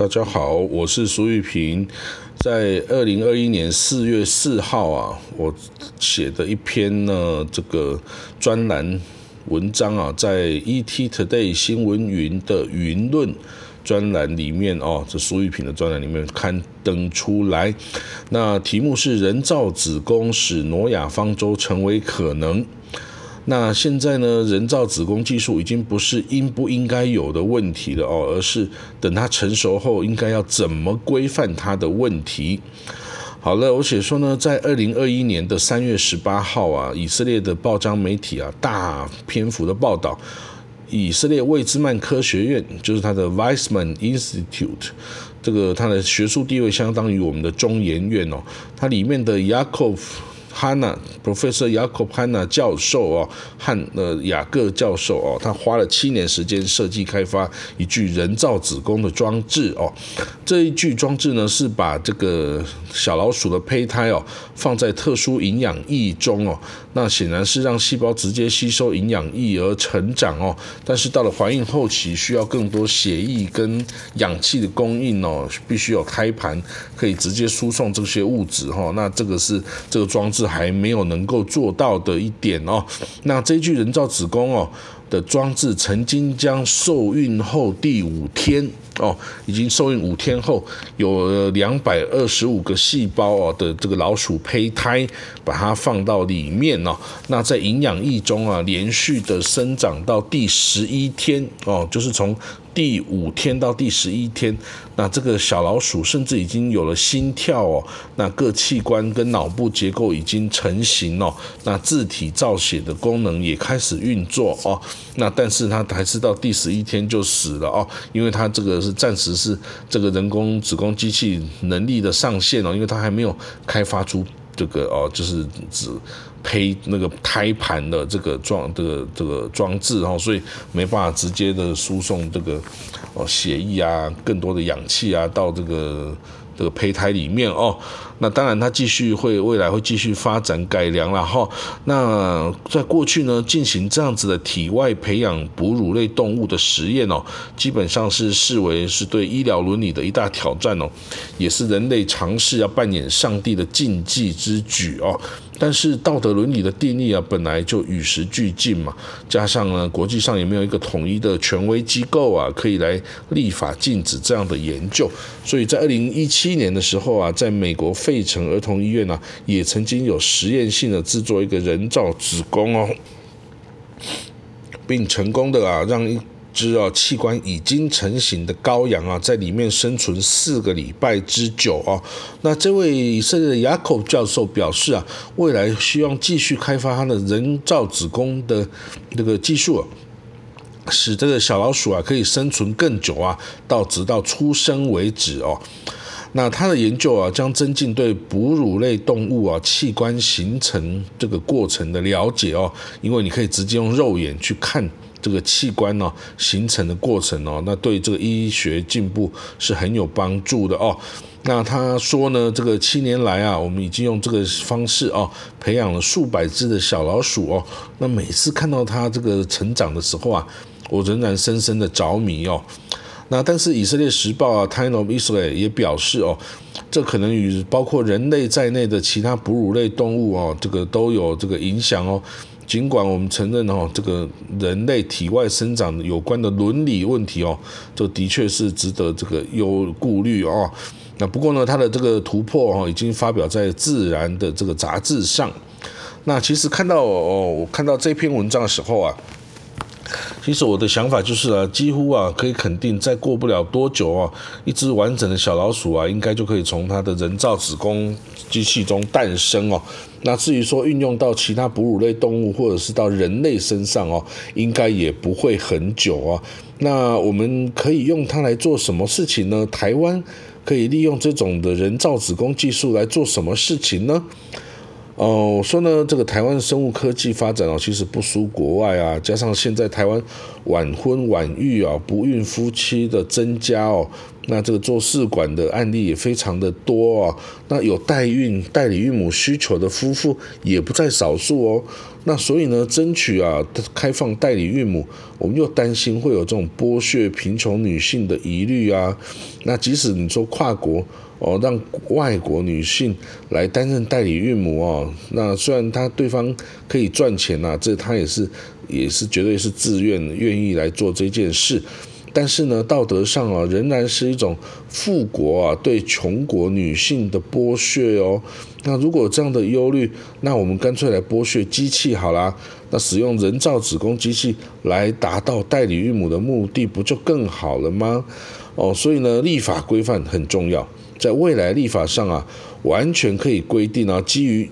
大家好，我是苏玉平。在二零二一年四月四号啊，我写的一篇呢这个专栏文章啊，在 ET Today 新闻云的云论专栏里面哦，这苏玉平的专栏里面刊登出来。那题目是“人造子宫使挪亚方舟成为可能”。那现在呢，人造子宫技术已经不是应不应该有的问题了哦，而是等它成熟后应该要怎么规范它的问题。好了，我写说呢，在二零二一年的三月十八号啊，以色列的报章媒体啊，大篇幅的报道，以色列魏兹曼科学院，就是它的 Weizmann Institute，这个它的学术地位相当于我们的中研院哦，它里面的 Yakov。Hana，Professor Yacob Hanna 教授哦，汉呃雅各教授哦，他花了七年时间设计开发一具人造子宫的装置哦。这一具装置呢，是把这个小老鼠的胚胎哦放在特殊营养液中哦，那显然是让细胞直接吸收营养液而成长哦。但是到了怀孕后期，需要更多血液跟氧气的供应哦，必须有胎盘可以直接输送这些物质哈。那这个是这个装置。是还没有能够做到的一点哦。那这具人造子宫哦的装置，曾经将受孕后第五天哦，已经受孕五天后，有两百二十五个细胞哦的这个老鼠胚胎，把它放到里面哦。那在营养液中啊，连续的生长到第十一天哦，就是从。第五天到第十一天，那这个小老鼠甚至已经有了心跳哦，那各器官跟脑部结构已经成型哦，那自体造血的功能也开始运作哦，那但是它还是到第十一天就死了哦，因为它这个是暂时是这个人工子宫机器能力的上限哦，因为它还没有开发出这个哦，就是指。胚那个胎盘的这个装这个这个装置哦，所以没办法直接的输送这个哦血液啊，更多的氧气啊到这个这个胚胎里面哦。那当然，它继续会未来会继续发展改良了哈。那在过去呢，进行这样子的体外培养哺乳类动物的实验哦，基本上是视为是对医疗伦理的一大挑战哦，也是人类尝试要扮演上帝的禁忌之举哦。但是道德伦理的定义啊，本来就与时俱进嘛，加上呢，国际上也没有一个统一的权威机构啊，可以来立法禁止这样的研究。所以在二零一七年的时候啊，在美国费城儿童医院呢，也曾经有实验性的制作一个人造子宫哦，并成功的啊，让一。只啊，器官已经成型的羔羊啊，在里面生存四个礼拜之久啊。那这位以色列的雅口教授表示啊，未来希望继续开发他的人造子宫的这个技术，使这个小老鼠啊可以生存更久啊，到直到出生为止哦。那他的研究啊，将增进对哺乳类动物啊器官形成这个过程的了解哦，因为你可以直接用肉眼去看。这个器官呢形成的过程哦，那对这个医学进步是很有帮助的哦。那他说呢，这个七年来啊，我们已经用这个方式哦，培养了数百只的小老鼠哦。那每次看到它这个成长的时候啊，我仍然深深的着迷哦。那但是以色列时报啊，Time of Israel 也表示哦，这可能与包括人类在内的其他哺乳类动物哦，这个都有这个影响哦。尽管我们承认哦，这个人类体外生长有关的伦理问题哦，这的确是值得这个有顾虑哦。那不过呢，它的这个突破哦，已经发表在《自然》的这个杂志上。那其实看到哦，我看到这篇文章的时候啊。其实我的想法就是啊，几乎啊可以肯定，再过不了多久啊，一只完整的小老鼠啊，应该就可以从它的人造子宫机器中诞生哦。那至于说运用到其他哺乳类动物或者是到人类身上哦，应该也不会很久啊。那我们可以用它来做什么事情呢？台湾可以利用这种的人造子宫技术来做什么事情呢？哦，我说呢，这个台湾生物科技发展哦，其实不输国外啊。加上现在台湾晚婚晚育啊、不孕夫妻的增加哦，那这个做试管的案例也非常的多啊。那有代孕、代理孕母需求的夫妇也不在少数哦。那所以呢，争取啊开放代理孕母，我们又担心会有这种剥削贫穷女性的疑虑啊。那即使你说跨国哦，让外国女性来担任代理孕母哦，那虽然他对方可以赚钱呐，这他也是也是绝对是自愿愿意来做这件事。但是呢，道德上啊，仍然是一种富国啊对穷国女性的剥削哦。那如果这样的忧虑，那我们干脆来剥削机器好啦。那使用人造子宫机器来达到代理孕母的目的，不就更好了吗？哦，所以呢，立法规范很重要，在未来立法上啊，完全可以规定啊，基于。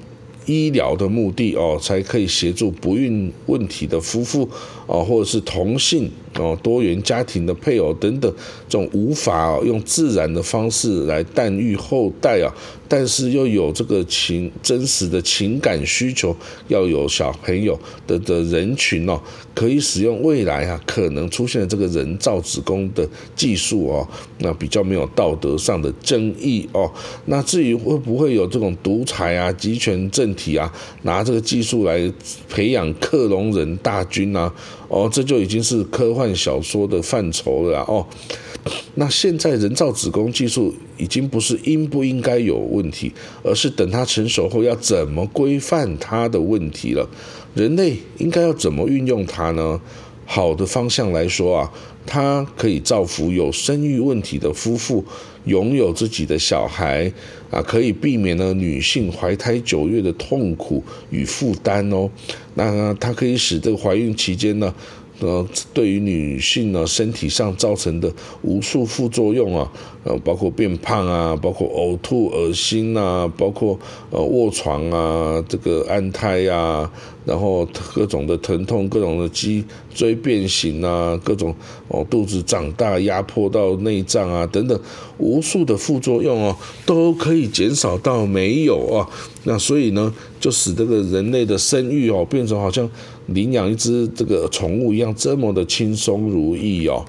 医疗的目的哦，才可以协助不孕问题的夫妇哦，或者是同性哦、多元家庭的配偶等等，这种无法用自然的方式来诞育后代啊。但是又有这个情真实的情感需求，要有小朋友的的人群哦，可以使用未来啊可能出现的这个人造子宫的技术哦，那比较没有道德上的争议哦。那至于会不会有这种独裁啊、集权政体啊，拿这个技术来培养克隆人大军啊，哦，这就已经是科幻小说的范畴了哦。那现在人造子宫技术已经不是应不应该有问题，而是等它成熟后要怎么规范它的问题了。人类应该要怎么运用它呢？好的方向来说啊，它可以造福有生育问题的夫妇拥有自己的小孩啊，可以避免了女性怀胎九月的痛苦与负担哦。那它可以使这个怀孕期间呢。呃，对于女性呢，身体上造成的无数副作用啊，呃，包括变胖啊，包括呕吐、恶心啊，包括呃卧床啊，这个安胎呀，然后各种的疼痛，各种的脊椎变形啊，各种哦肚子长大压迫到内脏啊等等，无数的副作用哦，都可以减少到没有啊。那所以呢，就使这个人类的生育哦，变成好像。领养一只这个宠物一样这么的轻松如意哦，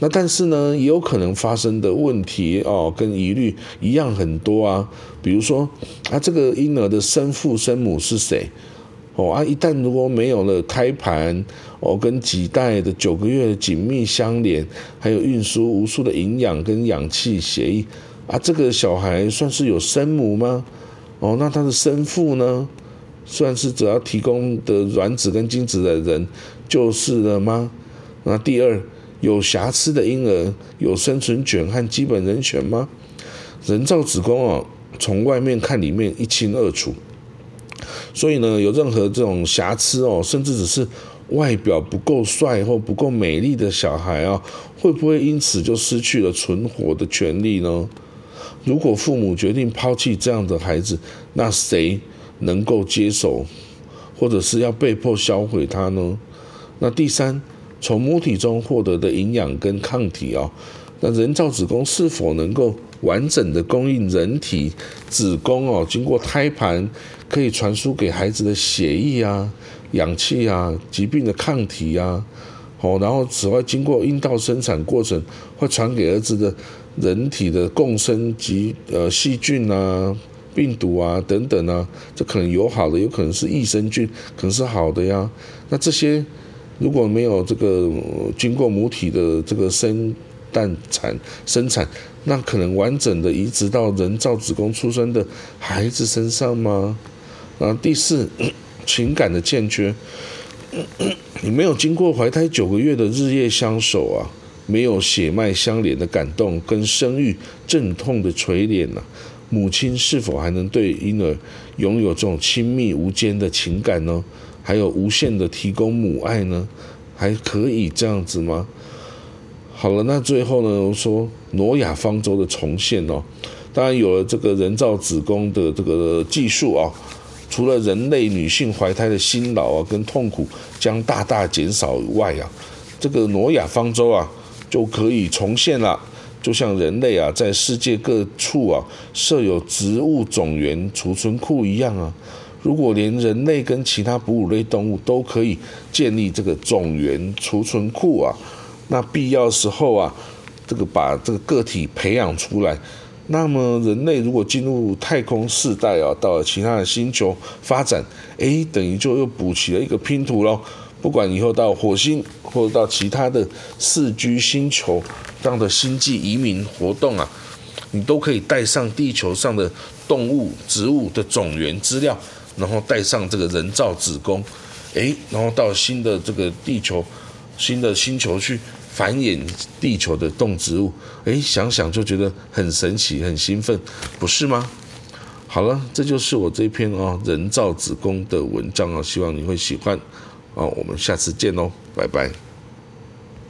那但是呢，也有可能发生的问题哦，跟疑虑一样很多啊。比如说啊，这个婴儿的生父生母是谁？哦啊，一旦如果没有了胎盘哦，跟脐带的九个月紧密相连，还有运输无数的营养跟氧气协议啊，这个小孩算是有生母吗？哦，那他的生父呢？算是只要提供的卵子跟精子的人就是了吗？那第二，有瑕疵的婴儿有生存权和基本人权吗？人造子宫哦，从外面看里面一清二楚，所以呢，有任何这种瑕疵哦，甚至只是外表不够帅或不够美丽的小孩啊，会不会因此就失去了存活的权利呢？如果父母决定抛弃这样的孩子，那谁？能够接受，或者是要被迫销毁它呢？那第三，从母体中获得的营养跟抗体啊，那人造子宫是否能够完整的供应人体子宫哦？经过胎盘可以传输给孩子的血液啊、氧气啊、疾病的抗体啊，哦，然后此外经过阴道生产过程会传给儿子的人体的共生及呃细菌啊。病毒啊，等等啊，这可能有好的，有可能是益生菌，可能是好的呀。那这些如果没有这个经过母体的这个生蛋产生产，那可能完整的移植到人造子宫出生的孩子身上吗？啊，第四，情感的欠缺，你没有经过怀胎九个月的日夜相守啊，没有血脉相连的感动跟生育阵痛的锤炼呐。母亲是否还能对婴儿拥有这种亲密无间的情感呢？还有无限的提供母爱呢？还可以这样子吗？好了，那最后呢？我说挪亚方舟的重现哦，当然有了这个人造子宫的这个技术啊，除了人类女性怀胎的辛劳啊跟痛苦将大大减少以外啊，这个挪亚方舟啊就可以重现了。就像人类啊，在世界各处啊设有植物种源储存库一样啊，如果连人类跟其他哺乳类动物都可以建立这个种源储存库啊，那必要时候啊，这个把这个个体培养出来。那么人类如果进入太空世代啊，到了其他的星球发展，哎，等于就又补齐了一个拼图喽。不管以后到火星或者到其他的四居星球这样的星际移民活动啊，你都可以带上地球上的动物、植物的种源资料，然后带上这个人造子宫，哎，然后到新的这个地球、新的星球去。繁衍地球的动植物，诶，想想就觉得很神奇、很兴奋，不是吗？好了，这就是我这篇啊人造子宫的文章啊，希望你会喜欢啊，我们下次见喽，拜拜。